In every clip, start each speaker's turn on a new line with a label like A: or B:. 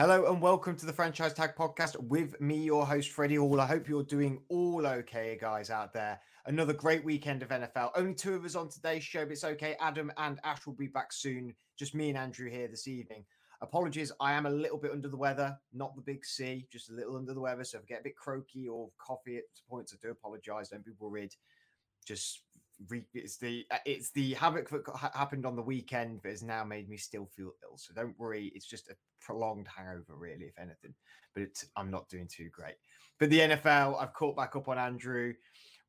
A: Hello and welcome to the Franchise Tag Podcast with me, your host, Freddie Hall. I hope you're doing all okay, guys, out there. Another great weekend of NFL. Only two of us on today's show, but it's okay. Adam and Ash will be back soon. Just me and Andrew here this evening. Apologies, I am a little bit under the weather, not the big C, just a little under the weather. So if I get a bit croaky or coffee at points, I do apologize. Don't be worried. Just it's the it's the havoc that happened on the weekend that has now made me still feel ill. So don't worry, it's just a prolonged hangover, really, if anything. But I'm not doing too great. But the NFL, I've caught back up on Andrew.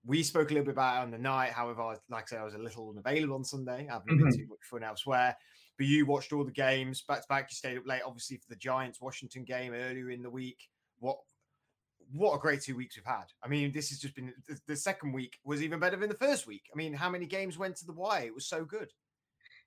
A: We spoke a little bit about it on the night. However, like I said, I was a little unavailable on Sunday. I haven't mm-hmm. been too much fun elsewhere. But you watched all the games back to back. You stayed up late, obviously, for the Giants Washington game earlier in the week. What what a great two weeks we've had. I mean, this has just been the, the, second week was even better than the first week. I mean, how many games went to the wire? It was so good.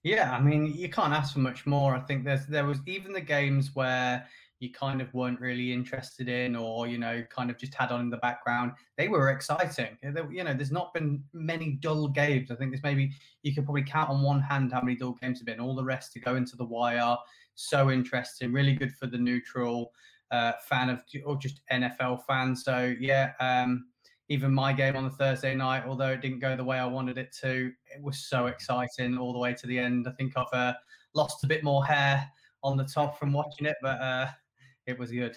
B: Yeah, I mean, you can't ask for much more. I think there's there was even the games where you kind of weren't really interested in, or you know, kind of just had on in the background. They were exciting. You know, there's not been many dull games. I think there's maybe you could probably count on one hand how many dull games have been. All the rest to go into the wire, so interesting, really good for the neutral uh, fan of or just NFL fan. So yeah, um, even my game on the Thursday night, although it didn't go the way I wanted it to, it was so exciting all the way to the end. I think I've uh, lost a bit more hair on the top from watching it, but uh, it was good.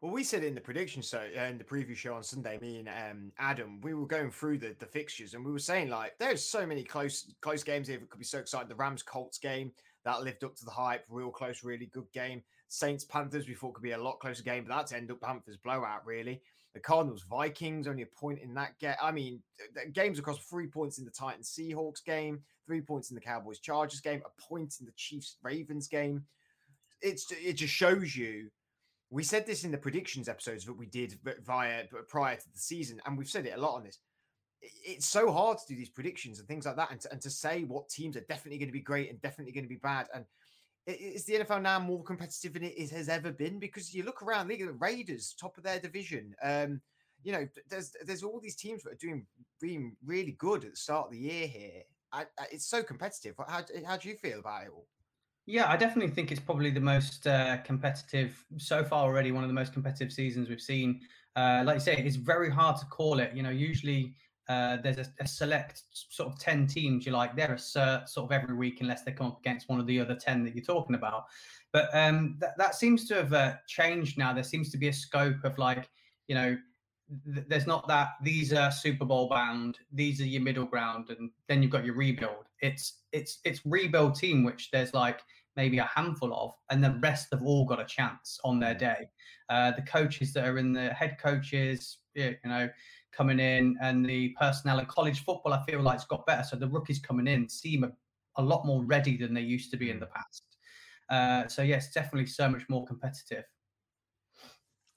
A: Well, we said in the prediction show, uh, in the preview show on Sunday, me and um, Adam, we were going through the, the fixtures and we were saying like there's so many close close games here that could be so exciting. The Rams Colts game that lived up to the hype, real close, really good game. Saints Panthers we thought could be a lot closer game, but that's end up Panthers blowout really. The Cardinals Vikings only a point in that game. I mean, games across three points in the Titans Seahawks game, three points in the Cowboys Chargers game, a point in the Chiefs Ravens game. It's it just shows you we said this in the predictions episodes that we did via prior to the season, and we've said it a lot on this. It's so hard to do these predictions and things like that, and to, and to say what teams are definitely going to be great and definitely going to be bad. And is the NFL now more competitive than it has ever been? Because you look around, look at the Raiders, top of their division. Um, you know, there's there's all these teams that are doing being really good at the start of the year here. I, I, it's so competitive. How, how do you feel about it all?
B: Yeah, I definitely think it's probably the most uh, competitive so far already. One of the most competitive seasons we've seen. Uh, like you say, it's very hard to call it. You know, usually uh, there's a, a, select sort of ten teams. You like they're a cert sort of every week unless they come up against one of the other ten that you're talking about. But um, that that seems to have uh, changed now. There seems to be a scope of like you know there's not that these are Super Bowl bound, these are your middle ground, and then you've got your rebuild. It's it's it's rebuild team, which there's like maybe a handful of, and the rest have all got a chance on their day. Uh, the coaches that are in the head coaches, you know, coming in, and the personnel of college football, I feel like it's got better. So the rookies coming in seem a, a lot more ready than they used to be in the past. Uh, so yes, definitely so much more competitive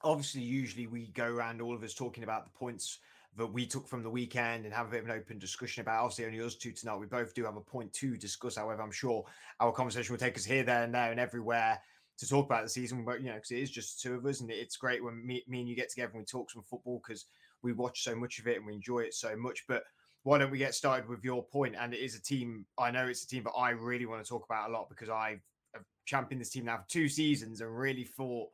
A: obviously, usually we go around all of us talking about the points that we took from the weekend and have a bit of an open discussion about. Obviously, only us two tonight. We both do have a point to discuss. However, I'm sure our conversation will take us here, there, and there, and everywhere to talk about the season. But you know, because it is just two of us, and it's great when me, me and you get together and we talk some football because we watch so much of it and we enjoy it so much. But why don't we get started with your point? And it is a team. I know it's a team but I really want to talk about a lot because I've, championed this team now for two seasons and really thought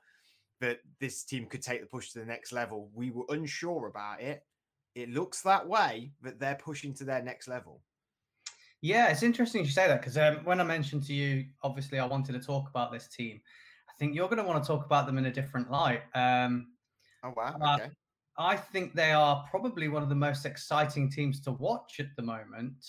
A: that this team could take the push to the next level. We were unsure about it. It looks that way that they're pushing to their next level.
B: Yeah, it's interesting you say that because um, when I mentioned to you, obviously, I wanted to talk about this team. I think you're going to want to talk about them in a different light. Um,
A: oh, wow. Okay.
B: I think they are probably one of the most exciting teams to watch at the moment,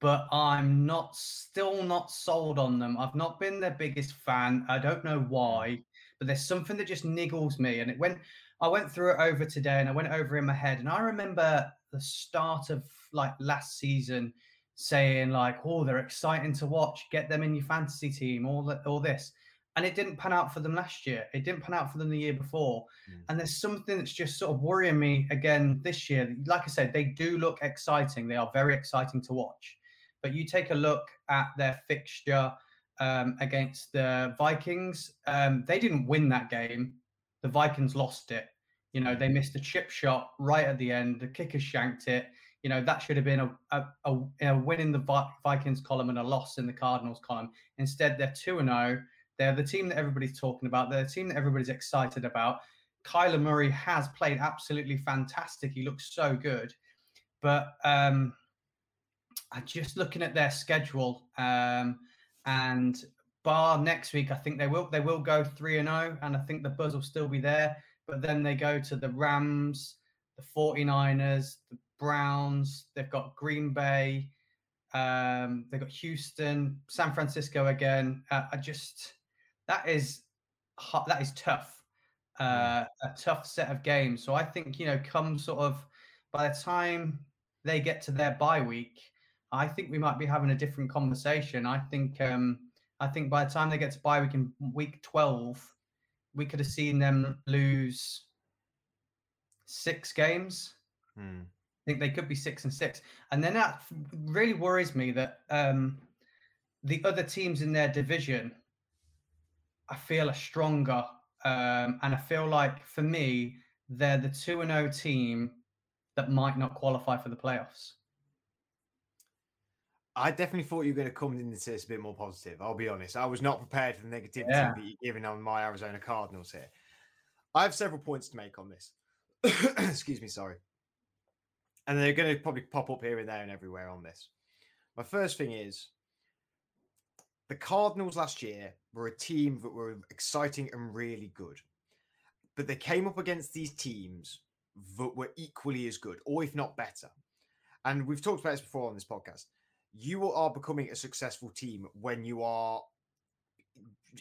B: but I'm not still not sold on them. I've not been their biggest fan. I don't know why but there's something that just niggles me. And it went, I went through it over today and I went over in my head. And I remember the start of like last season saying, like, oh, they're exciting to watch, get them in your fantasy team, all that, all this. And it didn't pan out for them last year. It didn't pan out for them the year before. Mm. And there's something that's just sort of worrying me again this year. Like I said, they do look exciting. They are very exciting to watch. But you take a look at their fixture um, against the Vikings. Um, they didn't win that game. The Vikings lost it. You know, they missed a chip shot right at the end. The kicker shanked it. You know, that should have been a, a, a, a win in the Vikings column and a loss in the Cardinals column. Instead, they're 2 0. They're the team that everybody's talking about. They're the team that everybody's excited about. Kyler Murray has played absolutely fantastic. He looks so good. But um, just looking at their schedule, um, and bar next week, I think they will they will go three and zero, oh, and I think the buzz will still be there. But then they go to the Rams, the 49ers, the Browns. They've got Green Bay. Um, they've got Houston, San Francisco again. Uh, I just that is that is tough. Hmm. Uh, a tough set of games. So I think you know, come sort of by the time they get to their bye week, I think we might be having a different conversation. I think um, I think by the time they get to bye week in week twelve, we could have seen them lose six games. Hmm. I think they could be six and six, and then that really worries me that um, the other teams in their division, I feel are stronger, um, and I feel like for me they're the two and O team that might not qualify for the playoffs.
A: I definitely thought you were going to come into this a bit more positive. I'll be honest. I was not prepared for the negativity yeah. that you're giving on my Arizona Cardinals here. I have several points to make on this. Excuse me, sorry. And they're going to probably pop up here and there and everywhere on this. My first thing is the Cardinals last year were a team that were exciting and really good. But they came up against these teams that were equally as good, or if not better. And we've talked about this before on this podcast you are becoming a successful team when you are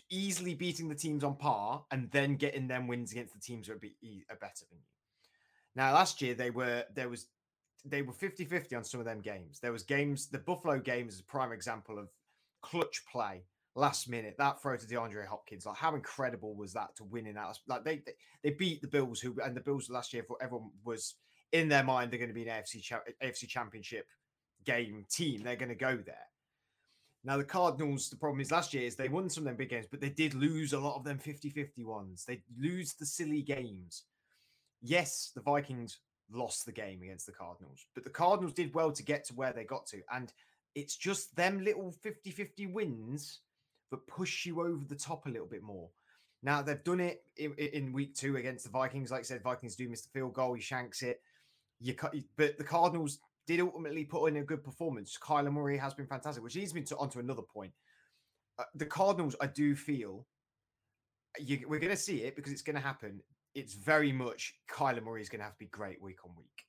A: easily beating the teams on par and then getting them wins against the teams that are, better than you. Now, last year they were there was they were 50-50 on some of them games. There was games, the Buffalo games is a prime example of clutch play last minute. That throw to DeAndre Hopkins, like how incredible was that to win in that? Like they they, they beat the Bills, who and the Bills last year, for everyone was in their mind they're going to be an AFC AFC Championship game team. They're going to go there. Now, the Cardinals, the problem is last year is they won some of them big games, but they did lose a lot of them 50 50 ones. They lose the silly games. Yes, the Vikings lost the game against the Cardinals, but the Cardinals did well to get to where they got to. And it's just them little 50 50 wins that push you over the top a little bit more. Now, they've done it in, in week two against the Vikings. Like I said, Vikings do miss the field goal, he shanks it. You cut, but the Cardinals did ultimately put in a good performance. Kyler Murray has been fantastic, which leads me to onto another point. Uh, the Cardinals, I do feel you, we're going to see it because it's going to happen. It's very much Kyler Murray is going to have to be great week on week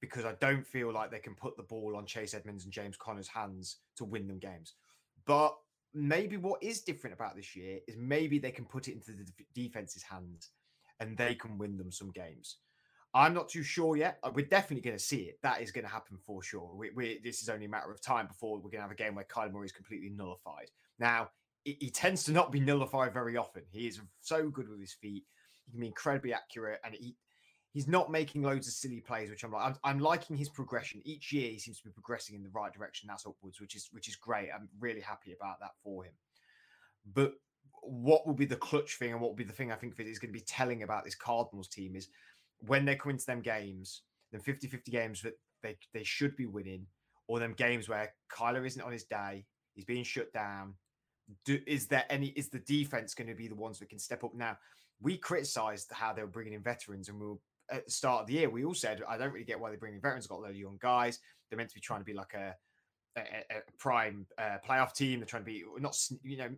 A: because I don't feel like they can put the ball on Chase Edmonds and James Conner's hands to win them games. But maybe what is different about this year is maybe they can put it into the defense's hands and they can win them some games. I'm not too sure yet. Uh, we're definitely going to see it. That is going to happen for sure. We, we, this is only a matter of time before we're going to have a game where Kyler Murray is completely nullified. Now, he, he tends to not be nullified very often. He is so good with his feet. He can be incredibly accurate, and he he's not making loads of silly plays, which I'm like. I'm, I'm, liking his progression each year. He seems to be progressing in the right direction. That's upwards, which is which is great. I'm really happy about that for him. But what will be the clutch thing, and what will be the thing I think is going to be telling about this Cardinals team is when they come into them games, them 50 50 games that they, they should be winning, or them games where Kyler isn't on his day, he's being shut down. Do, is there any, is the defense going to be the ones that can step up? Now, we criticized how they were bringing in veterans, and we were at the start of the year, we all said, I don't really get why they're bringing veterans, got a lot of young guys. They're meant to be trying to be like a, a, a prime uh, playoff team. They're trying to be not, you know,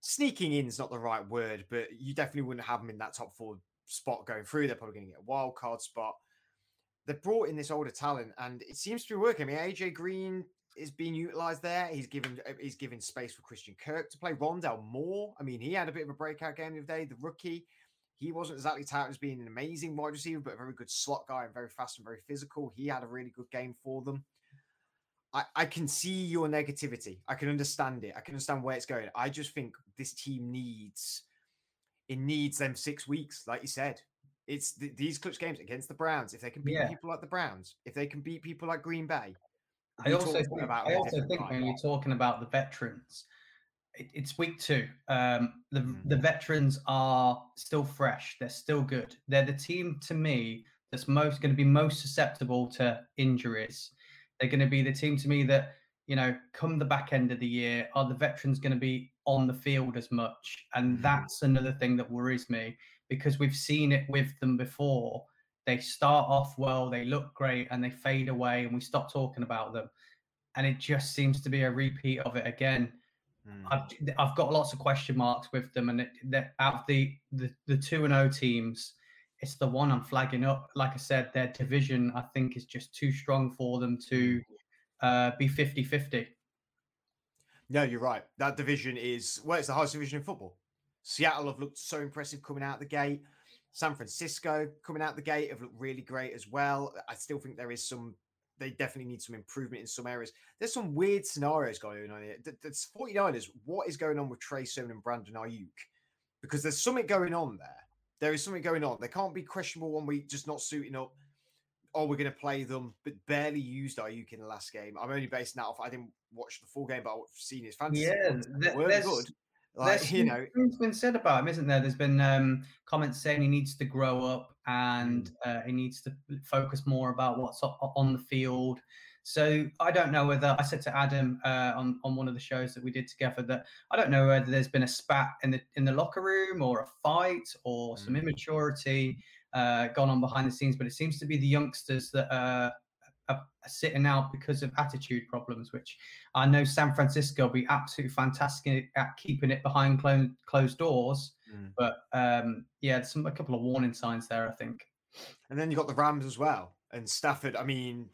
A: sneaking in is not the right word, but you definitely wouldn't have them in that top four spot going through. They're probably going to get a wild card spot. They've brought in this older talent, and it seems to be working. I mean, AJ Green is being utilized there. He's given uh, he's given space for Christian Kirk to play. Rondale Moore. I mean, he had a bit of a breakout game the other day. The rookie. He wasn't exactly touted as being an amazing wide receiver, but a very good slot guy and very fast and very physical. He had a really good game for them. I, I can see your negativity. I can understand it. I can understand where it's going. I just think this team needs it needs them six weeks, like you said. It's th- these clutch games against the Browns. If they can beat yeah. people like the Browns, if they can beat people like Green Bay,
B: I also think, I also think when you're talking about the veterans, it, it's week two. Um, the mm-hmm. the veterans are still fresh. They're still good. They're the team to me that's most going to be most susceptible to injuries. They're going to be the team to me that you know come the back end of the year are the veterans going to be on the field as much. And
A: Mhm.
B: that's another thing that worries me because we've seen it with them before. They start off well, they look great, and they fade away, and we stop talking about them. And it just seems to be a repeat of it again.
A: Mm.
B: I've, I've got lots of question marks with them, and it, out of the the the two and O teams, it's the one I'm flagging up. Like I said, their division I think is just too strong for them to uh, be 50-50.
A: No, you're right. That division is well, it's the highest division in football. Seattle have looked so impressive coming out the gate. San Francisco coming out the gate have looked really great as well. I still think there is some. They definitely need some improvement in some areas. There's some weird scenarios going on here. Th- That's 49ers. What is going on with Trey Sermon and Brandon Aiyuk? Because there's something going on there. There is something going on. They can't be questionable one week, just not suiting up. Oh, we're going to play them, but barely used Aiyuk in the last game. I'm only basing that off. I didn't watch the full game, but I've seen his fantasy.
B: Yeah,
A: points.
B: th-
A: weren't
B: there's-
A: good. Like
B: There's
A: you know,
B: things been said about him, isn't there? There's been um, comments saying he needs to grow up and uh, he needs to focus more about what's on the field. So I don't know whether I said to Adam uh, on on one of the shows that we did together that I don't know whether there's been a spat in the in the locker room or a fight or some
A: Mm.
B: immaturity uh, gone on behind the scenes, but it seems to be the youngsters that uh, are, are sitting out because of attitude problems, which I know San Francisco will be absolutely fantastic at keeping it behind closed closed doors.
A: Mm.
B: But um, yeah, some a couple of warning signs there, I think.
A: and then you got the Rams as well, and Stafford. I mean,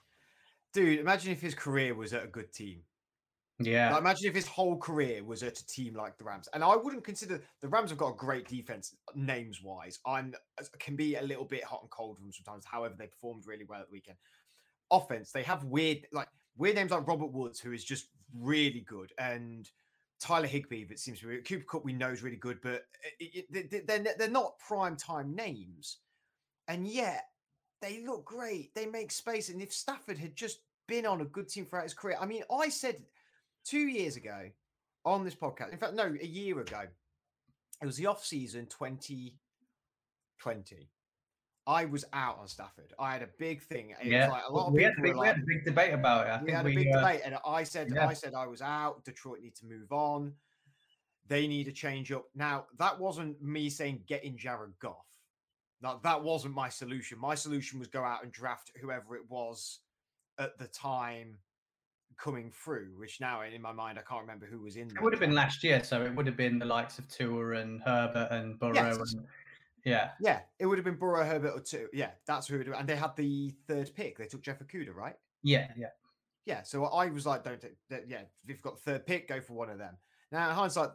A: dude, imagine if his career was at a good team.
B: Yeah,
A: Like, imagine if his whole career was at a team like the Rams. And I wouldn't consider the Rams have got a great defense names wise. I'm can be a little bit hot and cold from sometimes. However, they performed really well at the weekend. Offense, they have weird like weird names like Robert Woods, who is just really good, and Tyler Higbee. That seems to be Cooper Kupp. We know is really good, but it, it, they- they're they're not prime time names, and yet they look great. They make space, and if Stafford had just been on a good team throughout his career, I mean, I said two years ago on this podcast. In fact, no, a year ago. It was the off season 2020. I was out on Stafford. I had a big thing. It
B: yeah.
A: like a lot of
B: we, had a big,
A: were
B: we had a big debate about it. I
A: we had a big
B: uh,
A: debate, and I said,
B: yeah.
A: I said I was out. Detroit need to move on. They need a change up. Now that wasn't me saying get in Jared Goff. Now that wasn't my solution. My solution was go out and draft whoever it was at the time coming through. Which now in my mind I can't remember who was in.
B: There.
A: It
B: would have been last year, so it would have been the likes of Tua and Herbert and Burrow.
A: Yes.
B: And, yeah,
A: Yeah, it would have been Burrow, Herbert, or Tua. Yeah, that's who it would. And they had the third pick. They took Jeff Okudah, right?
B: yeah, yeah.
A: Yeah, so I was like, don't take that. Yeah, if you've got the third pick, go for one of them. Now, in hindsight,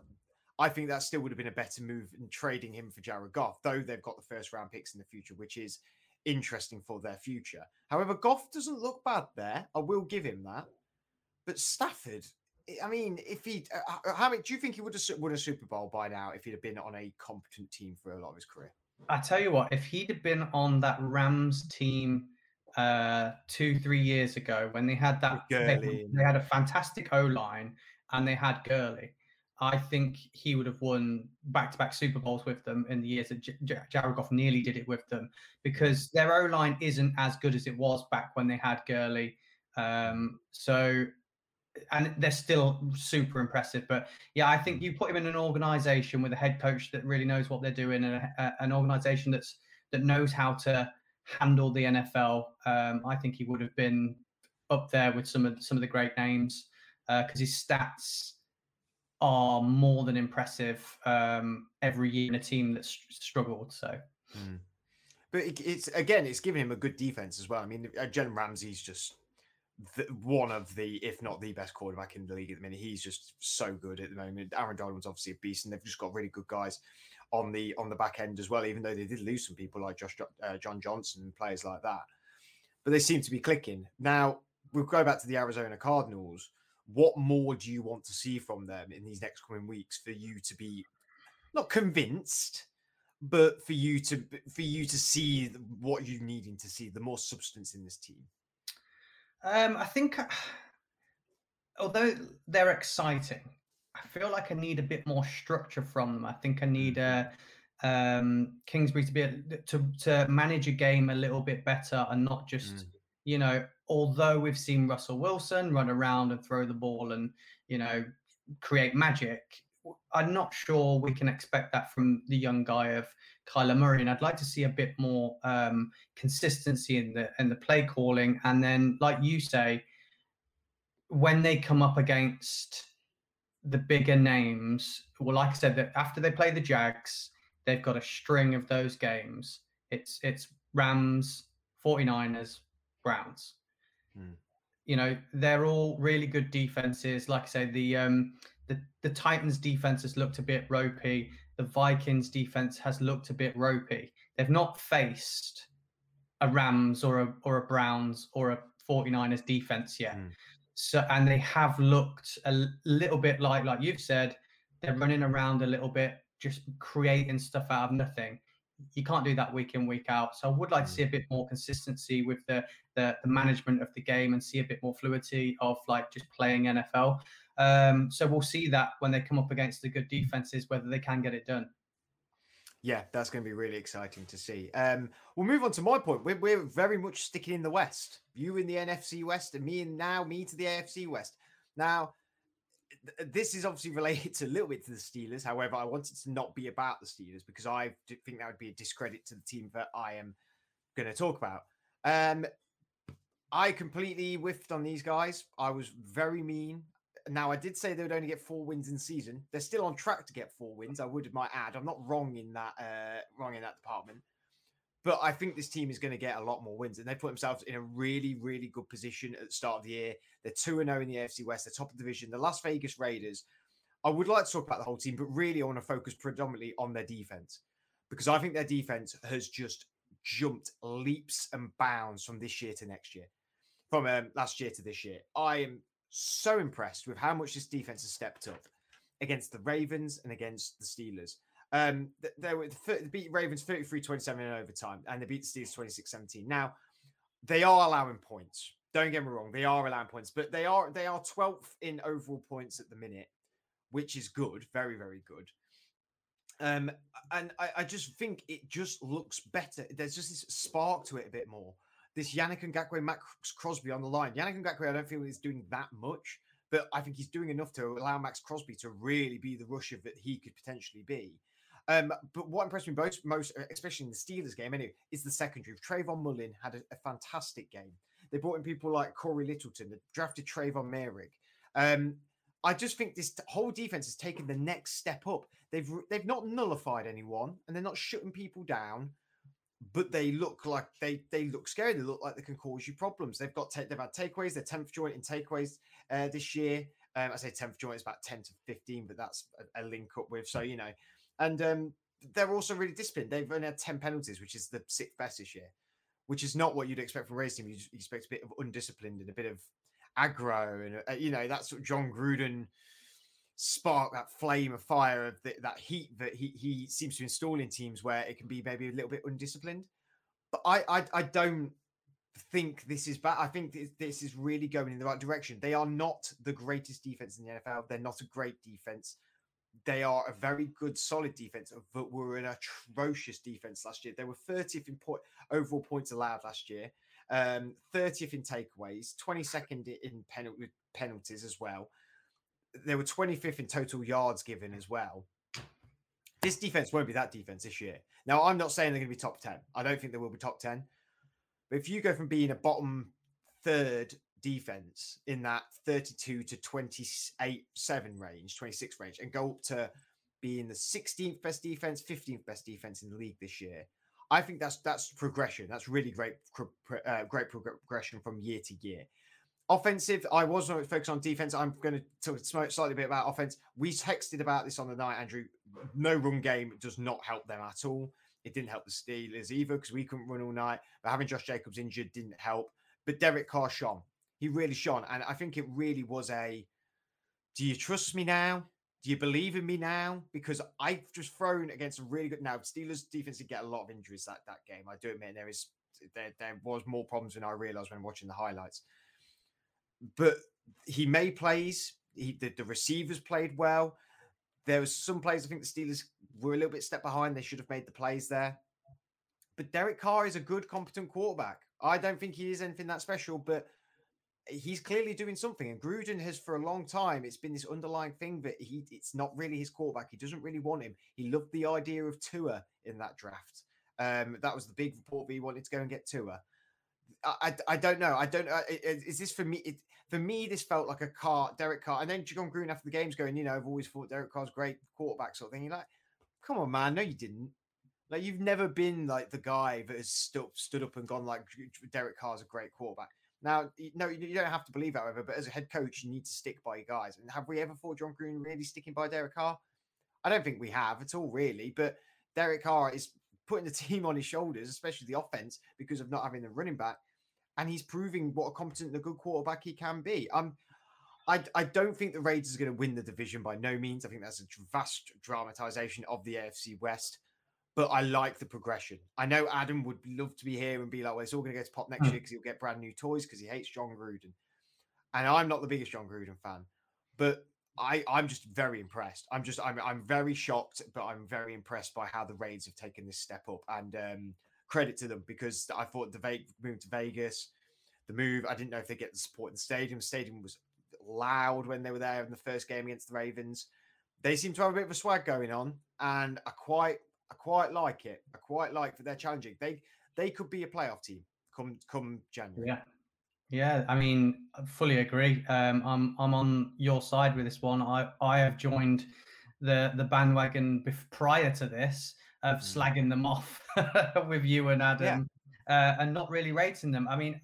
A: I think that still would have been a better move in trading him for Jared Goff, though they've got the first round picks in the future, which is interesting for their future. However, Goff doesn't look bad there. I will give him that. But Stafford, I- mean, if he, uh, uh, how many do you think he would have won a Super Bowl by now if he'd have been on a competent team for a lot of his career?
B: I tell you what, if he'd have been on that Rams team uh, two, three years ago when they had that, they, they had a fantastic O line and they had Gurley. I think he would have won back-to-back Super Bowls with them in the years that J- J- Jared Goff nearly did it with them because their O line isn't as good as it was back when they had Gurley. Um, so, and they're still super impressive. But yeah, I think you put him in an organization with a head coach that really knows what they're doing and a, a- an organization that's that knows how to handle the NFL. Um, I think he would have been up there with some of some of the great names because his stats are more than impressive um, every year in a team that's struggled. So
A: But it, it's again, it's giving him a good defense as well. I mean, uh, Jalen Ramsey's just the, one of the, if not the best quarterback in the league at the minute. He's just so good at the moment. Aaron Donald's obviously a beast, and they've just got really good guys on the on the back end as well. Even though they did lose some people like Josh uh, John Johnson and players like that, but they seem to be clicking. Now we'll go back to the Arizona Cardinals. What more do you want to see from them in these next coming weeks for you to be not convinced? but for you to for you to see what you're needing to see the more substance in this team
B: Um, I think, although they're exciting, I feel like I need a bit more structure from them. I think I need uh, um, Kingsbury to be able to to manage a game a little bit better and not just,
A: Mm.
B: you know, although we've seen Russell Wilson run around and throw the ball and you know create magic, I'm not sure we can expect that from the young guy of Kyler Murray, and I'd like to see a bit more um, consistency in the in the play calling. And then, like you say, when they come up against the bigger names, well, like I said, that after they play the Jags, they've got a string of those games. It's it's Rams, 49ers, Browns. Hmm. You know, they're all really good defenses. Like I say, the um the, the Titans defense has looked a bit ropey. The Vikings defense has looked a bit ropey. They've not faced a Rams or a or a Browns or a 49ers defense yet. Mm. So and they have looked a little bit like like you've said, they're running around a little bit, just creating stuff out of nothing. You can't do that week in week out. So I would like mm. to see a bit more consistency with the, the the management of the game and see a bit more fluidity of like just playing NFL. Um, so we'll see that when they come up against the good defenses, whether they can get it done.
A: Yeah, that's going to be really exciting to see. Um, we'll move on to my point. We're, we're very much sticking in the West. You in the NFC West, and me and now me to the AFC West. Now, th- this is obviously related to a little bit to the Steelers. However, I want it to not be about the Steelers because I think that would be a discredit to the team that I am going to talk about. Um, I completely whiffed on these guys. I was very mean. Now, I did say they would only get four wins in season. They're still on track to get four wins. I would might add. I'm not wrong in that uh, wrong in that department. But I think this team is going to get a lot more wins, and they put themselves in a really, really good position at the start of the year. They're two and zero oh in the AFC West. They're top of the division. The Las Vegas Raiders. I would like to talk about the whole team, but really, I want to focus predominantly on their defense because I think their defense has just jumped leaps and bounds from this year to next year, from um, last year to this year. I am so impressed with how much this defense has stepped up against the Ravens and against the Steelers. Um, they were they beat Ravens 33-27 in overtime, and they beat the Steelers 26-17. Now, they are allowing points. Don't get me wrong, they are allowing points, but they are they are 12th in overall points at the minute, which is good, very, very good. Um, and I, I just think it just looks better. There's just this spark to it a bit more this Yannick Ngakoue, Maxx Crosby on the line. Yannick Ngakoue, I don't feel he's doing that much, but I think he's doing enough to allow Maxx Crosby to really be the rusher that he could potentially be. Um, but what impressed me most, most, especially in the Steelers game, anyway, is the secondary. Trayvon Mullen had a, a fantastic game. They brought in people like Cory Littleton, they drafted Tre'von Moehrig. Um, I just think this whole defense has taken the next step up. They've they've not nullified anyone, and they're not shutting people down but they look like they they look scary. They look like they can cause you problems. They've got they've had takeaways. They're tenth joint in takeaways uh, this year. Um, I say tenth joint is about ten to fifteen, but that's a, a, link up with. So you know, and um, they're also really disciplined. They've only had ten penalties, which is the sixth best this year, which is not what you'd expect from team. You expect a bit of undisciplined and a bit of aggro, and uh, you know that's what Jon Gruden spark that flame of fire of the, that heat that he he seems to install in teams where it can be maybe a little bit undisciplined. But I I, I don't think this is bad. I think this, this is really going in the right direction. They are not the greatest defense in the NFL. They're not a great defense. They are a very good, solid defense, but were an atrocious defense last year. They were 30th in point, overall points allowed last year, um, 30th in takeaways, 22nd in penalty, penalties as well they were 25th in total yards given as well. This defense won't be that defense this year. Now, I'm not saying they're going to be top 10. I don't think they will be top 10. But if you go from being a bottom third defense in that 32 to 28 7 range, 26 range, and go up to being the 16th best defense, 15th best defense in the league this year, I think that's that's progression. That's really great, uh, great progression from year to year. Offensive, I was focused on defense. I'm going to talk slightly bit about offense. We texted about this on the night, Andrew. No run game does not help them at all. It didn't help the Steelers either because we couldn't run all night. But having Josh Jacobs injured didn't help. But Derek Carr shone. He really shone. And I think it really was a do you trust me now? Do you believe in me now? Because I've just thrown against a really good now. Steelers defense did get a lot of injuries that, that game. I do admit there is there, there was more problems than I realized when watching the highlights but he made plays. He the, the receivers played well. There was some plays I think the Steelers were a little bit step behind. They should have made the plays there. But Derek Carr is a good, competent quarterback. I don't think he is anything that special, but he's clearly doing something. And Gruden has for a long time, it's been this underlying thing that he it's not really his quarterback. He doesn't really want him. He loved the idea of Tua in that draft. Um, that was the big report that he wanted to go and get Tua. I, I, don't know. I don't. Uh, is this for me? It, for me, this felt like a car, Derek Carr, and then Jon Gruden after the game's going. You know, I've always thought Derek Carr's great quarterback sort of thing. You're like, come on, man. No, you didn't. Like you've never been like the guy that has stood stood up and gone like Derek Carr's a great quarterback. Now, no, you don't have to believe, that, however, but as a head coach, you need to stick by your guys. And have we ever thought Jon Gruden really sticking by Derek Carr? I don't think we have at all, really. But Derek Carr is putting the team on his shoulders, especially the offense, because of not having the running back. And he's proving what a competent and a good quarterback he can be. Um, I, I don't think the Raiders are going to win the division by no means. I think that's a vast dramatization of the AFC West but I like the progression. I know Adam would love to be here and be like, well, it's all going to go to pop next mm. year because he'll get brand new toys because he hates Jon Gruden. And I'm not the biggest Jon Gruden fan, but I, I'm just very impressed. I'm just, I'm, I'm very shocked, but I'm very impressed by how the Raids have taken this step up. And um, credit to them because I thought the Ve- move to Vegas, the move, I didn't know if they get the support in the stadium. The stadium was loud when they were there in the first game against the Ravens. They seem to have a bit of a swag going on, and I quite I quite like it. I quite like that they're challenging. They they could be a playoff team come come January.
B: Yeah. Yeah, I mean, I fully agree. Um, I'm I'm on your side with this one. I I have joined the the bandwagon prior to this of mm. slagging them off with you and Adam, yeah. uh, and not really rating them. I mean,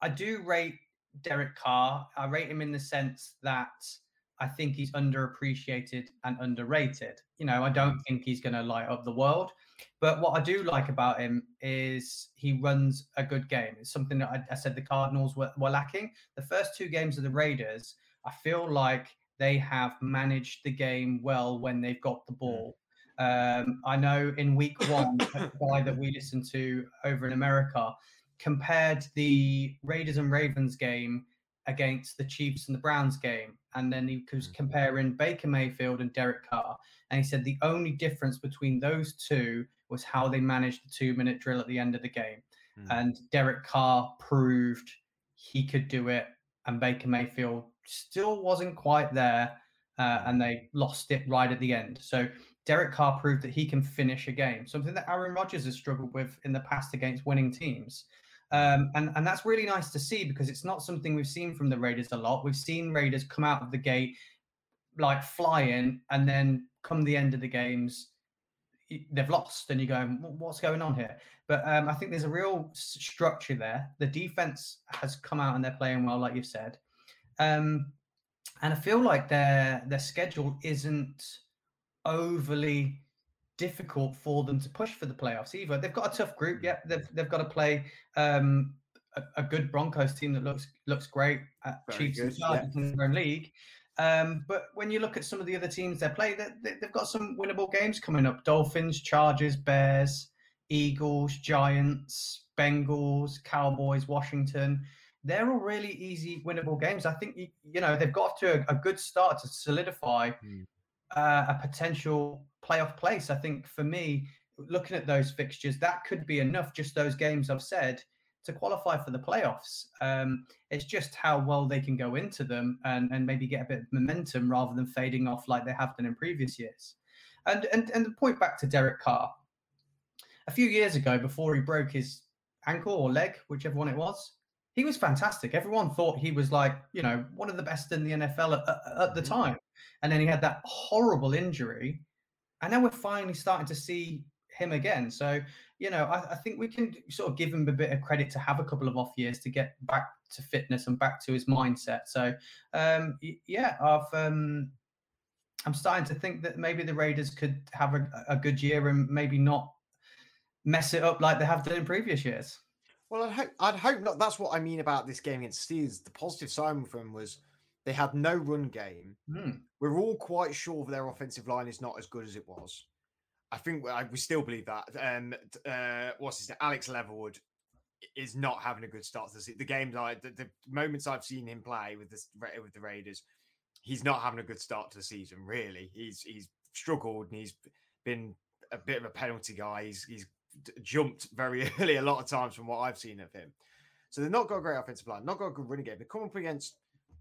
B: I do rate Derek Carr. I rate him in the sense that I think he's underappreciated and underrated. You know, I don't think he's going to light up the world. But what I do like about him is he runs a good game. It's something that I, I said the Cardinals were, were lacking. The first two games of the Raiders, I feel like they have managed the game well when they've got the hmm. ball. Um, I know in week one, a guy that we listened to over in America compared the Raiders and Ravens game against the Chiefs and the Browns game. And then he was mm. comparing Baker Mayfield and Derek Carr. And he said the only difference between those two was how they managed the two minute drill at the end of the game. Mm. And Derek Carr proved he could do it. And Baker Mayfield still wasn't quite there. Uh, and they lost it right at the end. So Derek Carr proved that he can finish a game, something that Aaron Rodgers has struggled with in the past against winning teams. Um, and, and that's really nice to see because it's not something we've seen from the Raiders a lot. We've seen Raiders come out of the gate like flying, and then come the end of the games, they've lost, and you go, what's going on here? But um, I think there's a real structure there. The defense has come out and they're playing well, like you've said. Um, and I feel like their their schedule isn't overly difficult for them to push for the playoffs either. They've got a tough group. Yeah, they've they've got to play um, a, a, good Broncos team that looks looks great at Very Chiefs good, and Chargers yeah. in their own league. Um, but when you look at some of the other teams they play, they, they, they've got some winnable games coming up: Dolphins, Chargers, Bears, Eagles, Giants, Bengals, Cowboys, Washington. They're all really easy, winnable games. I think you, you know they've got to a, a good start to solidify mm. Uh, a potential playoff place. I think for me, looking at those fixtures, that could be enough. Just those games I've said to qualify for the playoffs. Um, it's just how well they can go into them and, and maybe get a bit of momentum rather than fading off like they have done in previous years. And and and the point back to Derek Carr. A few years ago, before he broke his ankle or leg, whichever one it was, he was fantastic. Everyone thought he was like, you know, one of the best in the NFL at, at, at the mm-hmm. time. And then he had that horrible injury and now we're finally starting to see him again. So, you know, I, I, think we can sort of give him a bit of credit to have a couple of off years to get back to fitness and back to his mindset. So, um, yeah, I've, um, I'm starting to think that maybe the Raiders could have a, a good year and maybe not mess it up like they have done in previous years.
A: Well, I'd hope, I'd hope not. That's what I mean about this game against Steelers. The positive sign from them was they had no run game. Mm. We're all quite sure that their offensive line is not as good as it was. I think we still believe that. Um, uh, what's his name? Alex Leatherwood is not having a good start to the, the game. Like the, the, moments I've seen him play with this with the Raiders, he's not having a good start to the season. Really, he's he's struggled and he's been a bit of a penalty guy. He's he's jumped very early a lot of times from what I've seen of him. So they've not got a great offensive line, not got a good running game. They come up against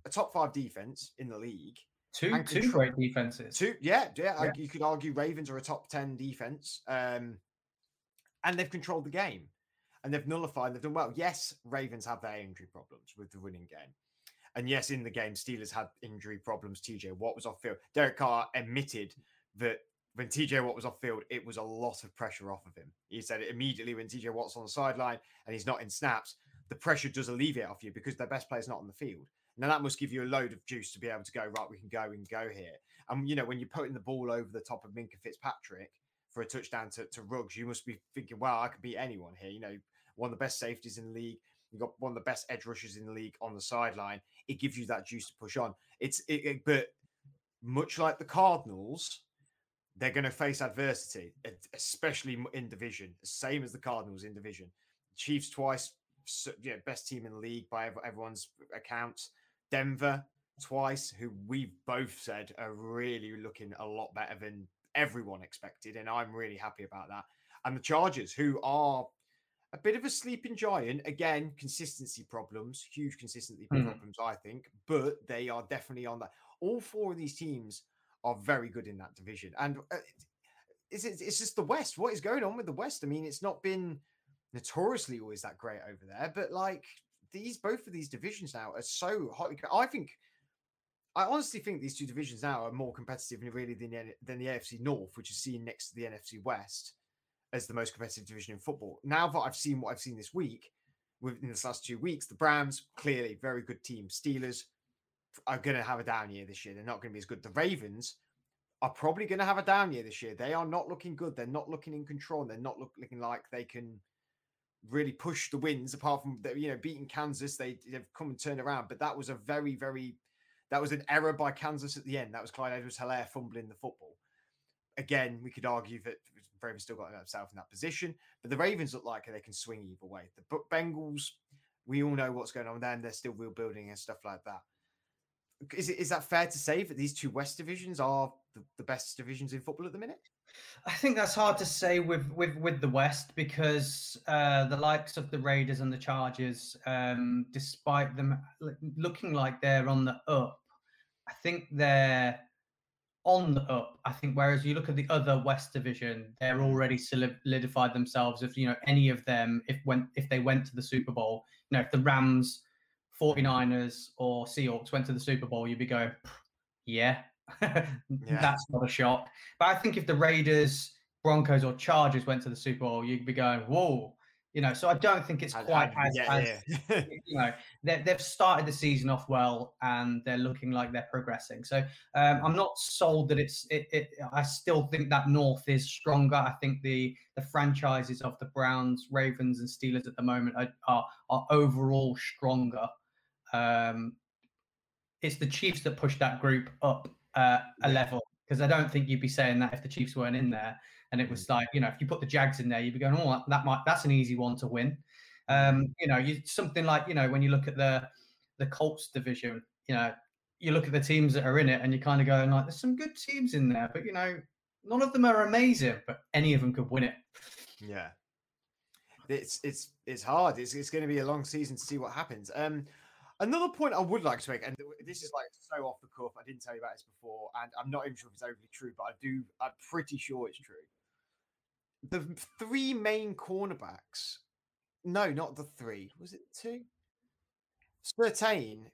A: a top five defense in the league.
B: Two two great defenses.
A: Two, yeah, yeah. yeah. you could argue Ravens are a top ten defense, um, and they've controlled the game, and they've nullified. They've done well. Yes, Ravens have their injury problems with the running game, and yes, in the game, Steelers had injury problems. TJ Watt was off field. Derek Carr admitted that when TJ Watt was off field, it was a lot of pressure off of him. He said it immediately when TJ Watt's on the sideline and he's not in snaps, the pressure does alleviate off you because their best player's not on the field. Now that must give you a load of juice to be able to go right. We can go. and go here. And you know when you're putting the ball over the top of Minkah Fitzpatrick for a touchdown to, to Ruggs, you must be thinking, "Wow, I could beat anyone here." You know, one of the best safeties in the league. You've got one of the best edge rushers in the league on the sideline. It gives you that juice to push on. It's it, it, but much like the Cardinals, they're going to face adversity, especially in division, same as the Cardinals in division. Chiefs twice, yeah, best team in the league by everyone's accounts. Denver twice, who we've both said are really looking a lot better than everyone expected, and I'm really happy about that. And the Chargers, who are a bit of a sleeping giant. Again, consistency problems, huge consistency mm. problems, I think, but they are definitely on that. All four of these teams are very good in that division. And uh, it's, it's just the West. What is going on with the West? I mean, it's not been notoriously always that great over there, but like these, both of these divisions now are so hot. I think, I honestly think these two divisions now are more competitive really than the, than the AFC North, which is seen next to the NFC West as the most competitive division in football. Now that I've seen what I've seen this week, within the last two weeks, the Browns clearly very good team. Steelers are going to have a down year this year. They're not going to be as good. The Ravens are probably going to have a down year this year. They are not looking good. They're not looking in control. They're not look, looking like they can really push the wins. Apart from you know beating Kansas, they have come and turned around. But that was a very very that was an error by Kansas at the end. That was Clyde Edwards-Hilaire fumbling the football. Again, we could argue that Ravens still got themselves in that position. But the Ravens look like they can swing either way. The Bengals, we all know what's going on there, and they're still rebuilding and stuff like that. Is it is that fair to say that these two West divisions are the, the best divisions in football at the minute?
B: I think that's hard to say with with with the West because uh, the likes of the Raiders and the Chargers, um, despite them looking like they're on the up, I think they're on the up. I think whereas you look at the other West Division, they're already solidified themselves. If you know any of them, if went if they went to the Super Bowl, you know if the Rams, 49ers, or Seahawks went to the Super Bowl, you'd be going, yeah, yeah. that's not a shock. But I think if the Raiders, Broncos, or Chargers went to the Super Bowl, you'd be going, whoa, you know, so I don't think it's quite I, I, as, yeah, as yeah. you know they've started the season off well and they're looking like they're progressing. So um, I'm not sold that it's it, it, I still think that North is stronger. I think the the franchises of the Browns, Ravens, and Steelers at the moment are are, are overall stronger. Um, it's the Chiefs that push that group up uh, a level because I don't think you'd be saying that if the Chiefs weren't in there. And it was like, you know, if you put the Jags in there, you'd be going, oh, that might that's an easy one to win. Um, you know, you something like, you know, when you look at the the Colts division, you know, you look at the teams that are in it and you're kind of going like, there's some good teams in there, but you know, none of them are amazing, but any of them could win it.
A: Yeah. It's it's it's hard. It's it's going to be a long season to see what happens. Um, Another point I would like to make, and this is like so off the cuff, I didn't tell you about this before, and I'm not even sure if it's overly true, but I do, I'm pretty sure it's true. The three main cornerbacks, no, not the three, was it two? Surtain,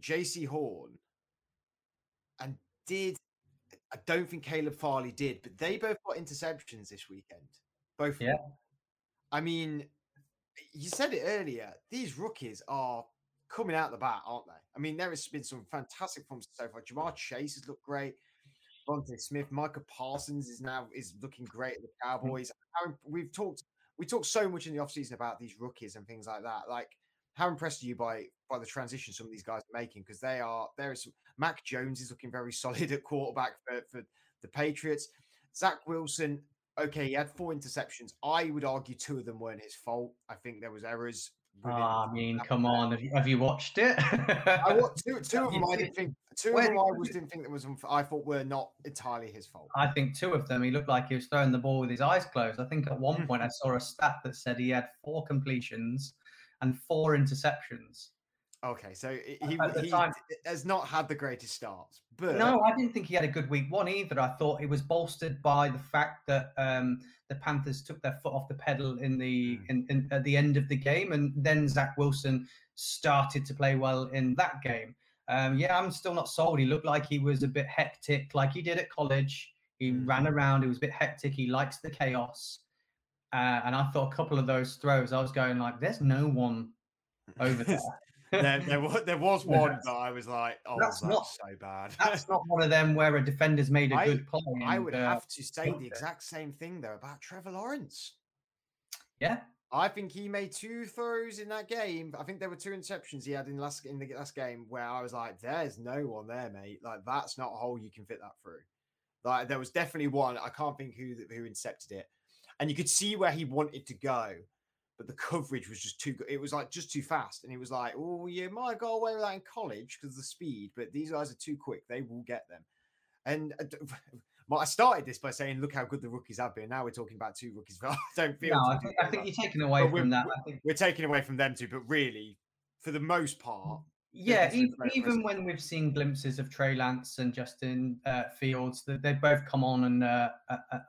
A: Jaycee Horn, and did, I don't think Caleb Farley did, but they both got interceptions this weekend. Both.
B: Yeah.
A: I mean, you said it earlier. These rookies are coming out the bat, aren't they? I mean, there has been some fantastic forms so far. Ja'Marr Chase has looked great. DeVonta Smith, Micah Parsons is now is looking great at the mm. Cowboys. We've talked we talked so much in the offseason about these rookies and things like that. Like, how impressed are you by by the transition some of these guys are making? Because they are there is some Mac Jones is looking very solid at quarterback for, for the Patriots. Zach Wilson, okay, he had four interceptions. I would argue two of them weren't his fault. I think there was errors.
B: Oh, I mean, come on, have you, have you watched it?
A: I watched two, two of them. I didn't think two of them. I was didn't think that was. I thought were not entirely his fault.
B: I think two of them. He looked like he was throwing the ball with his eyes closed. I think at one hmm. point I saw a stat that said he had four completions and four interceptions.
A: Okay, so he, he has not had the greatest starts. But
B: no, I didn't think he had a good week one either. I thought it was bolstered by the fact that um, the Panthers took their foot off the pedal in the mm. in, in, at the end of the game, and then Zach Wilson started to play well in that game. Um, yeah, I'm still not sold. He looked like he was a bit hectic, like he did at college. He mm. ran around. He was a bit hectic. He likes the chaos. Uh, and I thought a couple of those throws, I was going like, "There's no one over there."
A: There, there, was, there was one that I was like, oh, that's, that's not so bad.
B: that's not one of them where a defender's made a I, good play.
A: I would uh, have to say the exact same thing though about Trevor Lawrence.
B: Yeah.
A: I think he made two throws in that game. I think there were two interceptions he had in last in the last game where I was like, "There's no one there, mate. Like that's not a hole you can fit that through." Like there was definitely one. I can't think who who intercepted it, and you could see where he wanted to go, but the coverage was just too good. It was like just too fast, and he was like, "Oh, you might go away with that in college because the speed, but these guys are too quick. They will get them." And uh, well, I started this by saying, "Look how good the rookies have been." Now we're talking about two rookies. I don't feel.
B: No, I think, I think you're taking away from that.
A: We're, we're taking away from them too, but really, for the most part, mm.
B: Yeah, even, even when we've seen glimpses of Trey Lance and Justin uh, Fields, that they both come on and uh,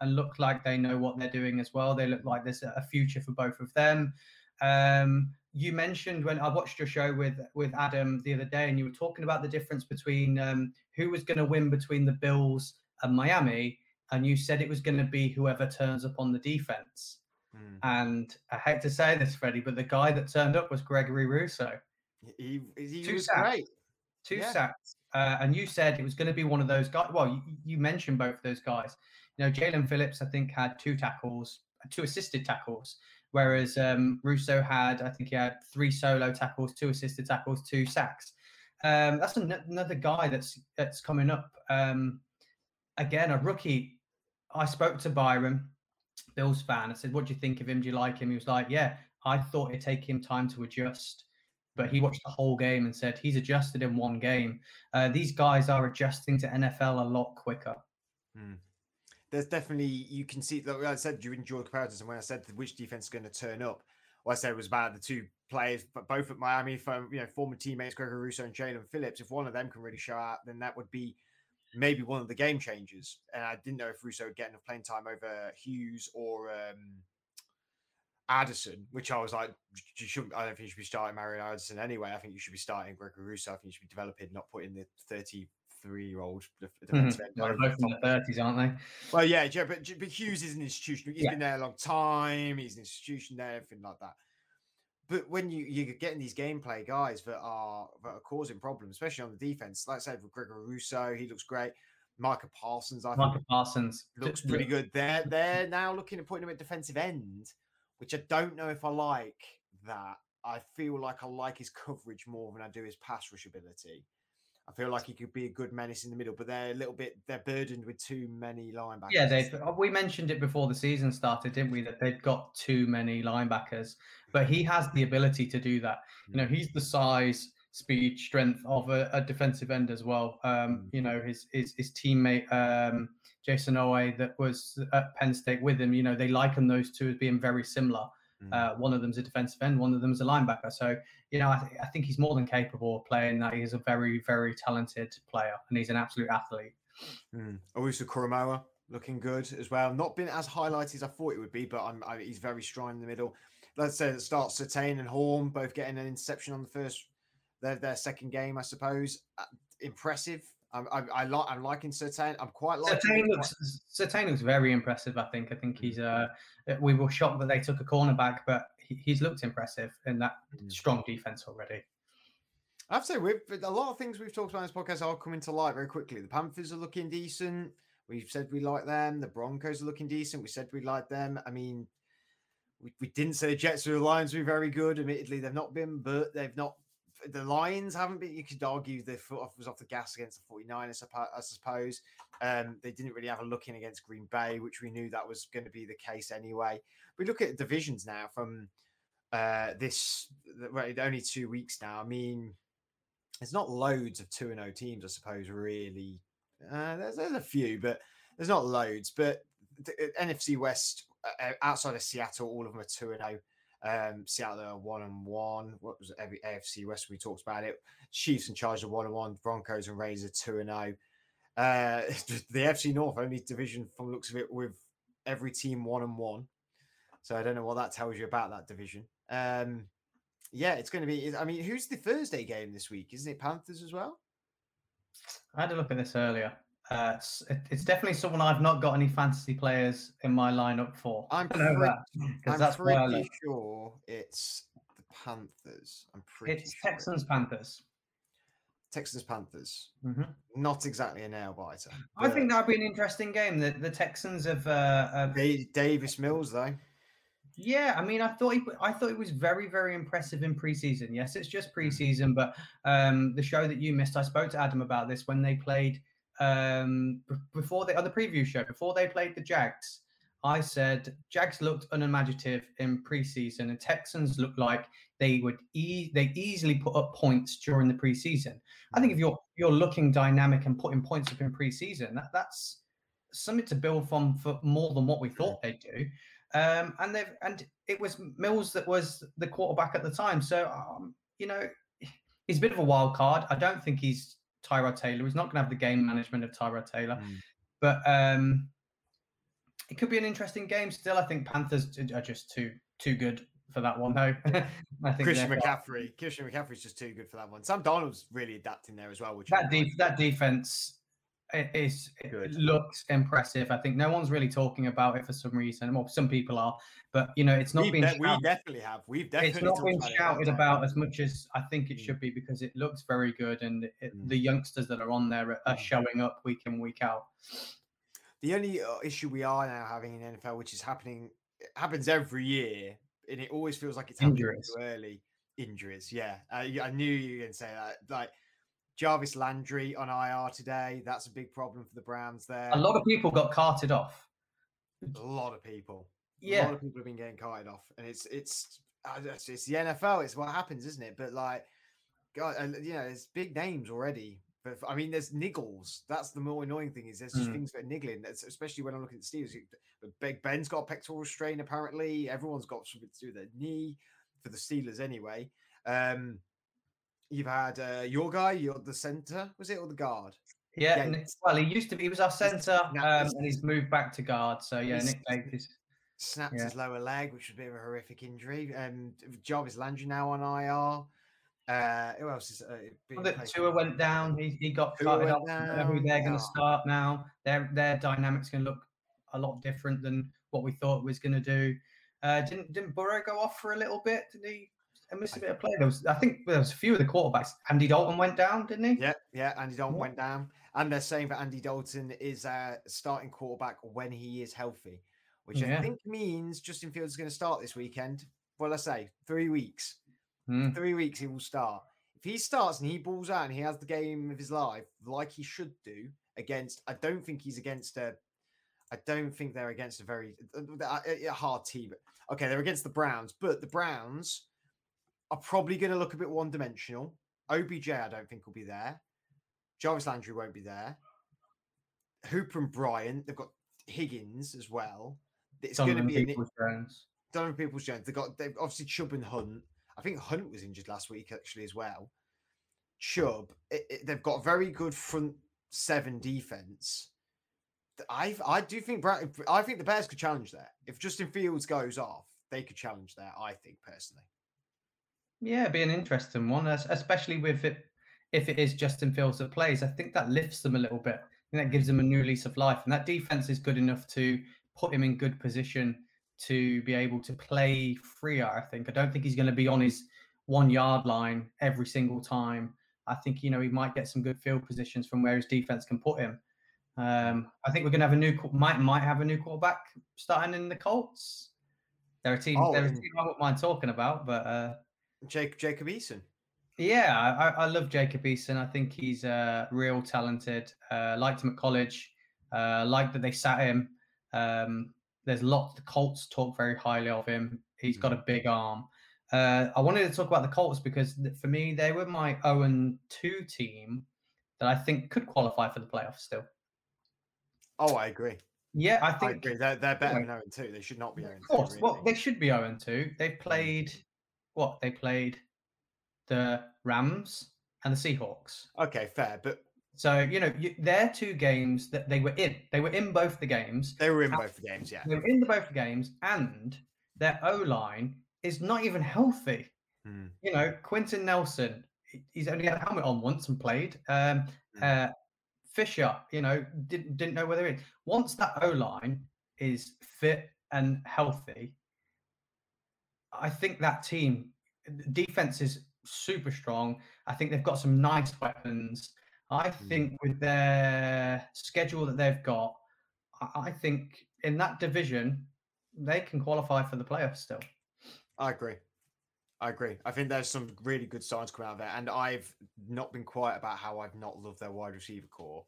B: and look like they know what they're doing as well. They look like there's a future for both of them. Um, you mentioned when I watched your show with with Adam the other day, and you were talking about the difference between um, who was going to win between the Bills and Miami, and you said it was going to be whoever turns up on the defense. Mm. And I hate to say this, Freddie, but the guy that turned up was Gregory Rousseau.
A: He, he Two was sacks. great.
B: Two yeah. sacks. Uh, and you said it was going to be one of those guys. Well, you, you mentioned both those guys. You know, Jaelan Phillips, I think, had two tackles, two assisted tackles, whereas um, Rousseau had, I think, he had three solo tackles, two assisted tackles, two sacks. Um, that's an- another guy that's that's coming up. Um, again, a rookie. I spoke to Byron, Bills fan. I said, "What do you think of him? Do you like him?" He was like, "Yeah, I thought it'd take him time to adjust." But he watched the whole game and said he's adjusted in one game. Uh, these guys are adjusting to NFL a lot quicker.
A: Hmm. There's definitely you can see. Like I said during your comparisons, and when I said which defense is going to turn up, what I said was about the two players, but both at Miami, from you know former teammates Gregory Rousseau and Jaelan Phillips. If one of them can really show out, then that would be maybe one of the game changers. And I didn't know if Rousseau would get enough playing time over Hughes or um, Addison, which I was like, you shouldn't. I don't think you should be starting Mario Addison anyway. I think you should be starting Gregory Rousseau. I think you should be developing, not putting the thirty-three-year-old
B: mm-hmm. Well, both in the thirties, aren't they?
A: Well, yeah, yeah, but, but Hughes is an institution. He's yeah. been there a long time. He's an institution there, everything like that. But when you you're getting these gameplay guys that are that are causing problems, especially on the defense, like I said with Gregory Rousseau, he looks great. Micah Parsons, I
B: Micah Parsons
A: looks pretty good. They're they're now looking at putting him at defensive end which I don't know if I like that. I feel like I like his coverage more than I do his pass rush ability. I feel like he could be a good menace in the middle, but they're a little bit they're burdened with too many linebackers.
B: Yeah, they uh, we mentioned it before the season started, didn't we? That they've got too many linebackers, but he has the ability to do that. You know, he's the size, speed, strength of a, a defensive end as well. Um, mm. you know, his his, his teammate um, Jayson Oweh that was at Penn State with him. You know, they liken those two as being very similar. Mm. Uh, one of them's a defensive end, one of them's a linebacker. So, you know, I, th- I think he's more than capable of playing that. He's a very, very talented player and he's an absolute athlete.
A: Mm. Owusu Koramoah looking good as well. Not been as highlighted as I thought it would be, but I'm, I, he's very strong in the middle. Let's say it starts Surtain and Horn both getting an interception on the first, their, their second game, I suppose. Uh, impressive I'm, I, I like. I'm liking Surtain. I'm quite liking.
B: Surtain looks. Surtain looks very impressive. I think. I think he's. Uh, we were shocked that they took a cornerback, but he, he's looked impressive in that mm. strong defense already.
A: I have to say, we've a lot of things we've talked about in this podcast are coming to light very quickly. The Panthers are looking decent. We've said we like them. The Broncos are looking decent. We said we like them. I mean, we, we didn't say the Jets or the Lions were very good. Admittedly, they've not been, but they've not the Lions haven't been. You could argue the foot off, was off the gas against the 49ers, I suppose. Um, they didn't really have a look in against Green Bay, which we knew that was going to be the case anyway. We look at divisions now from uh, this right, only two weeks now. I mean, there's not loads of 2 0 teams, I suppose, really. Uh, there's, there's a few, but there's not loads. But the, uh, NFC West, uh, outside of Seattle, all of them are 2 0. Um, Seattle one and one. What was it? every AFC West? We talked about it. Chiefs and Chargers are one and one. Broncos and Raiders are two and zero. Uh, the FC North only division from looks of it with every team one and one. So I don't know what that tells you about that division. Um, yeah, it's going to be. I mean, who's the Thursday game this week? Isn't it Panthers as well?
B: I had a look at this earlier. Uh, it's, it's, definitely someone I've not got any fantasy players in my lineup for.
A: I'm pretty, I'm that's pretty sure it's the Panthers. I'm pretty.
B: It's
A: sure
B: Texans Panthers.
A: Texans Panthers. Mm-hmm. Not exactly a nail biter.
B: I think that'd be an interesting game. The the Texans have, uh, have...
A: Davis Mills though.
B: Yeah, I mean, I thought he, I thought it was very, very impressive in preseason. Yes, it's just preseason, but um, the show that you missed, I spoke to Adam about this when they played um, before they on the preview show before they played the Jags. I said Jags looked unimaginative in preseason, and Texans looked like they would e- they easily put up points during the preseason. I think if you're you're looking dynamic and putting points up in preseason, that that's something to build from for more than what we thought they'd do. Um, and they've and it was Mills that was the quarterback at the time. So um, you know, he's a bit of a wild card. I don't think he's Tyrod Taylor. He's not going to have the game management of Tyrod Taylor, mm. but um, it could be an interesting game. Still, I think Panthers are just too too good for that one, though.
A: I think Christian McCaffrey. Christian McCaffrey's just too good for that one. Sam Darnold's really adapting there as well. Which
B: that de- that defense it is it looks impressive. I think no one's really talking about it for some reason. Well, some people are, but you know, it's not
A: we
B: de-
A: we definitely have. We've definitely
B: it's not been shouted about, as much as I think it mm. should be because it looks very good, and it, mm. the youngsters that are on there are, mm. showing up week in week out.
A: The only uh, issue we are now having in NFL, which is happening, happens every year, and it always feels like it's injuries. too early. Injuries, yeah. Uh, I knew you were going to say that. Like Jarvis Landry on IR today. That's a big problem for the Browns there.
B: A lot of people got carted off.
A: A lot of people.
B: Yeah.
A: A lot of people have been getting carted off. And it's it's it's, the NFL. It's what happens, isn't it? But like, God, you know, there's big names already. But I mean, there's niggles. That's the more annoying thing is there's just mm. things that are niggling. That's, especially when I'm looking at the Steelers. Big Ben's got a pectoral strain apparently. Everyone's got something to do with their knee for the Steelers anyway. Um, You've had uh, your guy, you're the center, was it, or the guard?
B: Yeah, Nick, well, he used to be, he was our center, um, and he's moved back to guard. So, yeah, Nick Gates
A: snapped yeah. his lower leg, which was a bit of a horrific injury. And um, Jarvis Landry now on IR. Uh, who else is? Uh,
B: well, Tua went down. He, he got cut off. Who they're going to start now? Their their dynamics going to look a lot different than what we thought it was going to do. Uh, didn't didn't Burrow go off for a little bit? Did he I missed a bit of play. There was, I think, there was a few of the quarterbacks. Andy Dalton went down, didn't he?
A: Yeah, yeah. Andy Dalton yeah. went down, and they're saying that Andy Dalton is a starting quarterback when he is healthy, which yeah. I think means Justin Fields is going to start this weekend. Well, let's say three weeks. Mm. Three weeks he will start. If he starts and he balls out and he has the game of his life, like he should do against, I don't think he's against a. I don't think they're against a very a, a hard team. Okay, they're against the Browns, but the Browns are probably going to look a bit one dimensional. OBJ, I don't think will be there. Jarvis Landry won't be there. Hooper and Bryant, they've got Higgins as well. It's going to be Peoples Jones. Donovan Peoples Jones. They've got they've obviously Chubb and Hunt. I think Hunt was injured last week actually as well. Chubb, it, it, they've got a very good front seven defense. I I do think I think the Bears could challenge there. If Justin Fields goes off, they could challenge there. I think personally.
B: Yeah, it'd be an interesting one, especially with it if it is Justin Fields that plays. I think that lifts them a little bit. and that gives them a new lease of life. And that defense is good enough to put him in good position to be able to play freer. I think. I don't think he's going to be on his one yard line every single time. I think you know he might get some good field positions from where his defense can put him. Um, I think we're going to have a new might might have a new quarterback starting in the Colts. They're a team. Oh, they're a team I wouldn't mind talking about, but uh,
A: Jake Jacob Eason.
B: Yeah, I, I love Jacob Eason. I think he's uh, real talented. Uh, liked him at college. Uh, liked that they sat him. Um, there's lots. The Colts talk very highly of him. He's got a big arm. Uh, I wanted to talk about the Colts because for me, they were my 0 2 team that I think could qualify for the playoffs still.
A: Oh, I agree.
B: Yeah, I
A: I
B: think
A: agree. They're, they're better than 0 2. They should not be 0
B: Of
A: 2.
B: course. Well, they should be 0 2. They've played what? They played the Rams and the Seahawks.
A: Okay, fair. But
B: So, you know, you, they're two games that they were in. They were in both the games.
A: they were in both the games, yeah.
B: They were in the both the games, and their O line is not even healthy.
A: Hmm.
B: You know, Quenton Nelson, he's only had a helmet on once and played. Um,
A: Mm.
B: uh, Fisher, you know, didn't didn't know whether it. Once that O line is fit and healthy, I think that team defense is super strong. I think they've got some nice weapons. I
A: Mm.
B: think with their schedule that they've got, I- I think in that division they can qualify for the playoffs still.
A: I agree. I agree. I think there's some really good signs coming out of there. And I've not been quiet about how I've not loved their wide receiver core.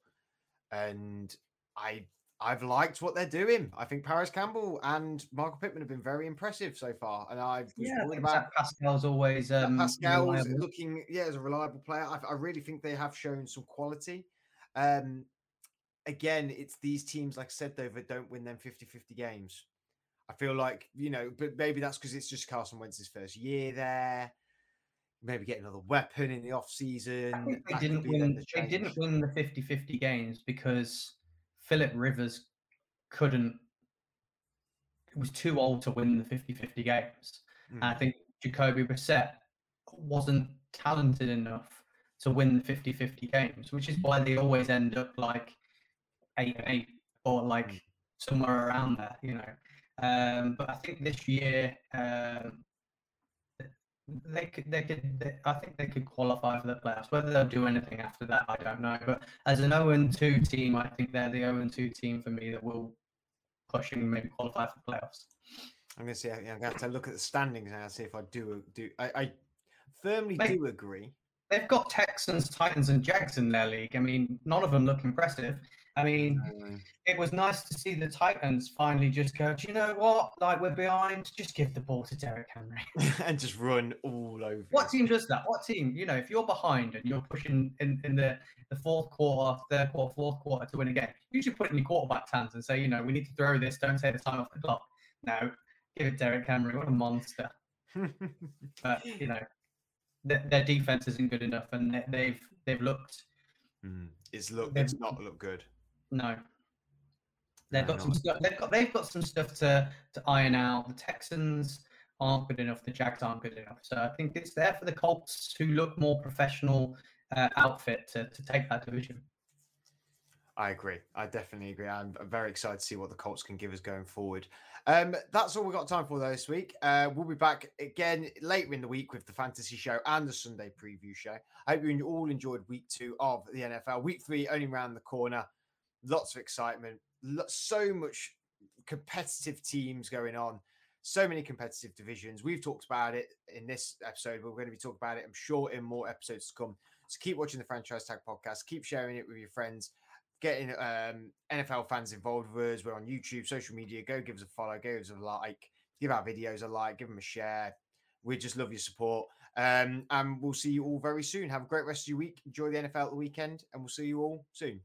A: And I I've liked what they're doing. I think Parris Campbell and Michael Pittman have been very impressive so far. And I was
B: Yeah,
A: worried about
B: Pascal's always um,
A: Pascal's
B: reliable.
A: looking, yeah, as a reliable player. I, I really think they have shown some quality. Um, again, it's these teams, like I said, though, that don't win them 50 50 games. I feel like, you know, but maybe that's because it's just Carson Wentz's first year there. Maybe get another weapon in the off season.
B: I think they didn't win.
A: the
B: They didn't win the 50-50 games because Philip Rivers couldn't. It was too old to win the 50-50 games. And I
A: Mm.
B: think Jacoby Brissett wasn't talented enough to win the 50-50 games, which is why they always end up like eight and eight or like
A: Mm.
B: somewhere around there, you know. Um, but I think this year um, they could, they could, they, I think they could qualify for the playoffs. Whether they'll do anything after that, I don't know. But as an 0 2 team, I think they're the 0 2 team for me that will push and maybe qualify for playoffs.
A: I'm gonna see. I'm gonna have to look at the standings now. See if I do do. I, I firmly
B: Mate,
A: do agree.
B: They've got Texans, Titans, and Jags in their league. I mean, none of them look impressive. I mean,
A: Um,
B: it was nice to see the Titans finally just go, do you know what? Like, we're behind. Just give the ball to Derrick Henry.
A: and just run all over.
B: What team does that? What team? You know, if you're behind and you're pushing in, in the, the fourth quarter, third quarter, fourth quarter to win a game, you should put in your quarterback's hands and say, you know, we need to throw this. Don't take the time off the clock. No, give it Derrick Henry. What a monster. But, you know, their, their defense isn't good enough and they- they've they've looked
A: Mm, It's look. It's not look good.
B: No. They've got some stuff. They've got they've got some stuff to to iron out. The Texans aren't good enough. The Jags aren't good enough. So I think it's there for the Colts, who look more professional uh, outfit to to take that division.
A: I agree. I definitely agree. I'm I'm very excited to see what the Colts can give us going forward. Um, that's all we've got time for this week. Uh, we'll be back again later in the week with the fantasy show and the Sunday preview show. I hope you all enjoyed week two of the NFL. Week three only around the corner. Lots of excitement. So much competitive teams going on. So many competitive divisions. We've talked about it in this episode. But we're going to be talking about it, I'm sure, in more episodes to come. So keep watching the Franchise Tag podcast. Keep sharing it with your friends getting um, NFL fans involved with us. We're on YouTube, social media. Go give us a follow, go give us a like, give our videos a like, give them a share. We just love your support. Um, and we'll see you all very soon. Have a great rest of your week. Enjoy the NFL the weekend, and we'll see you all soon.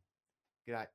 A: Good night.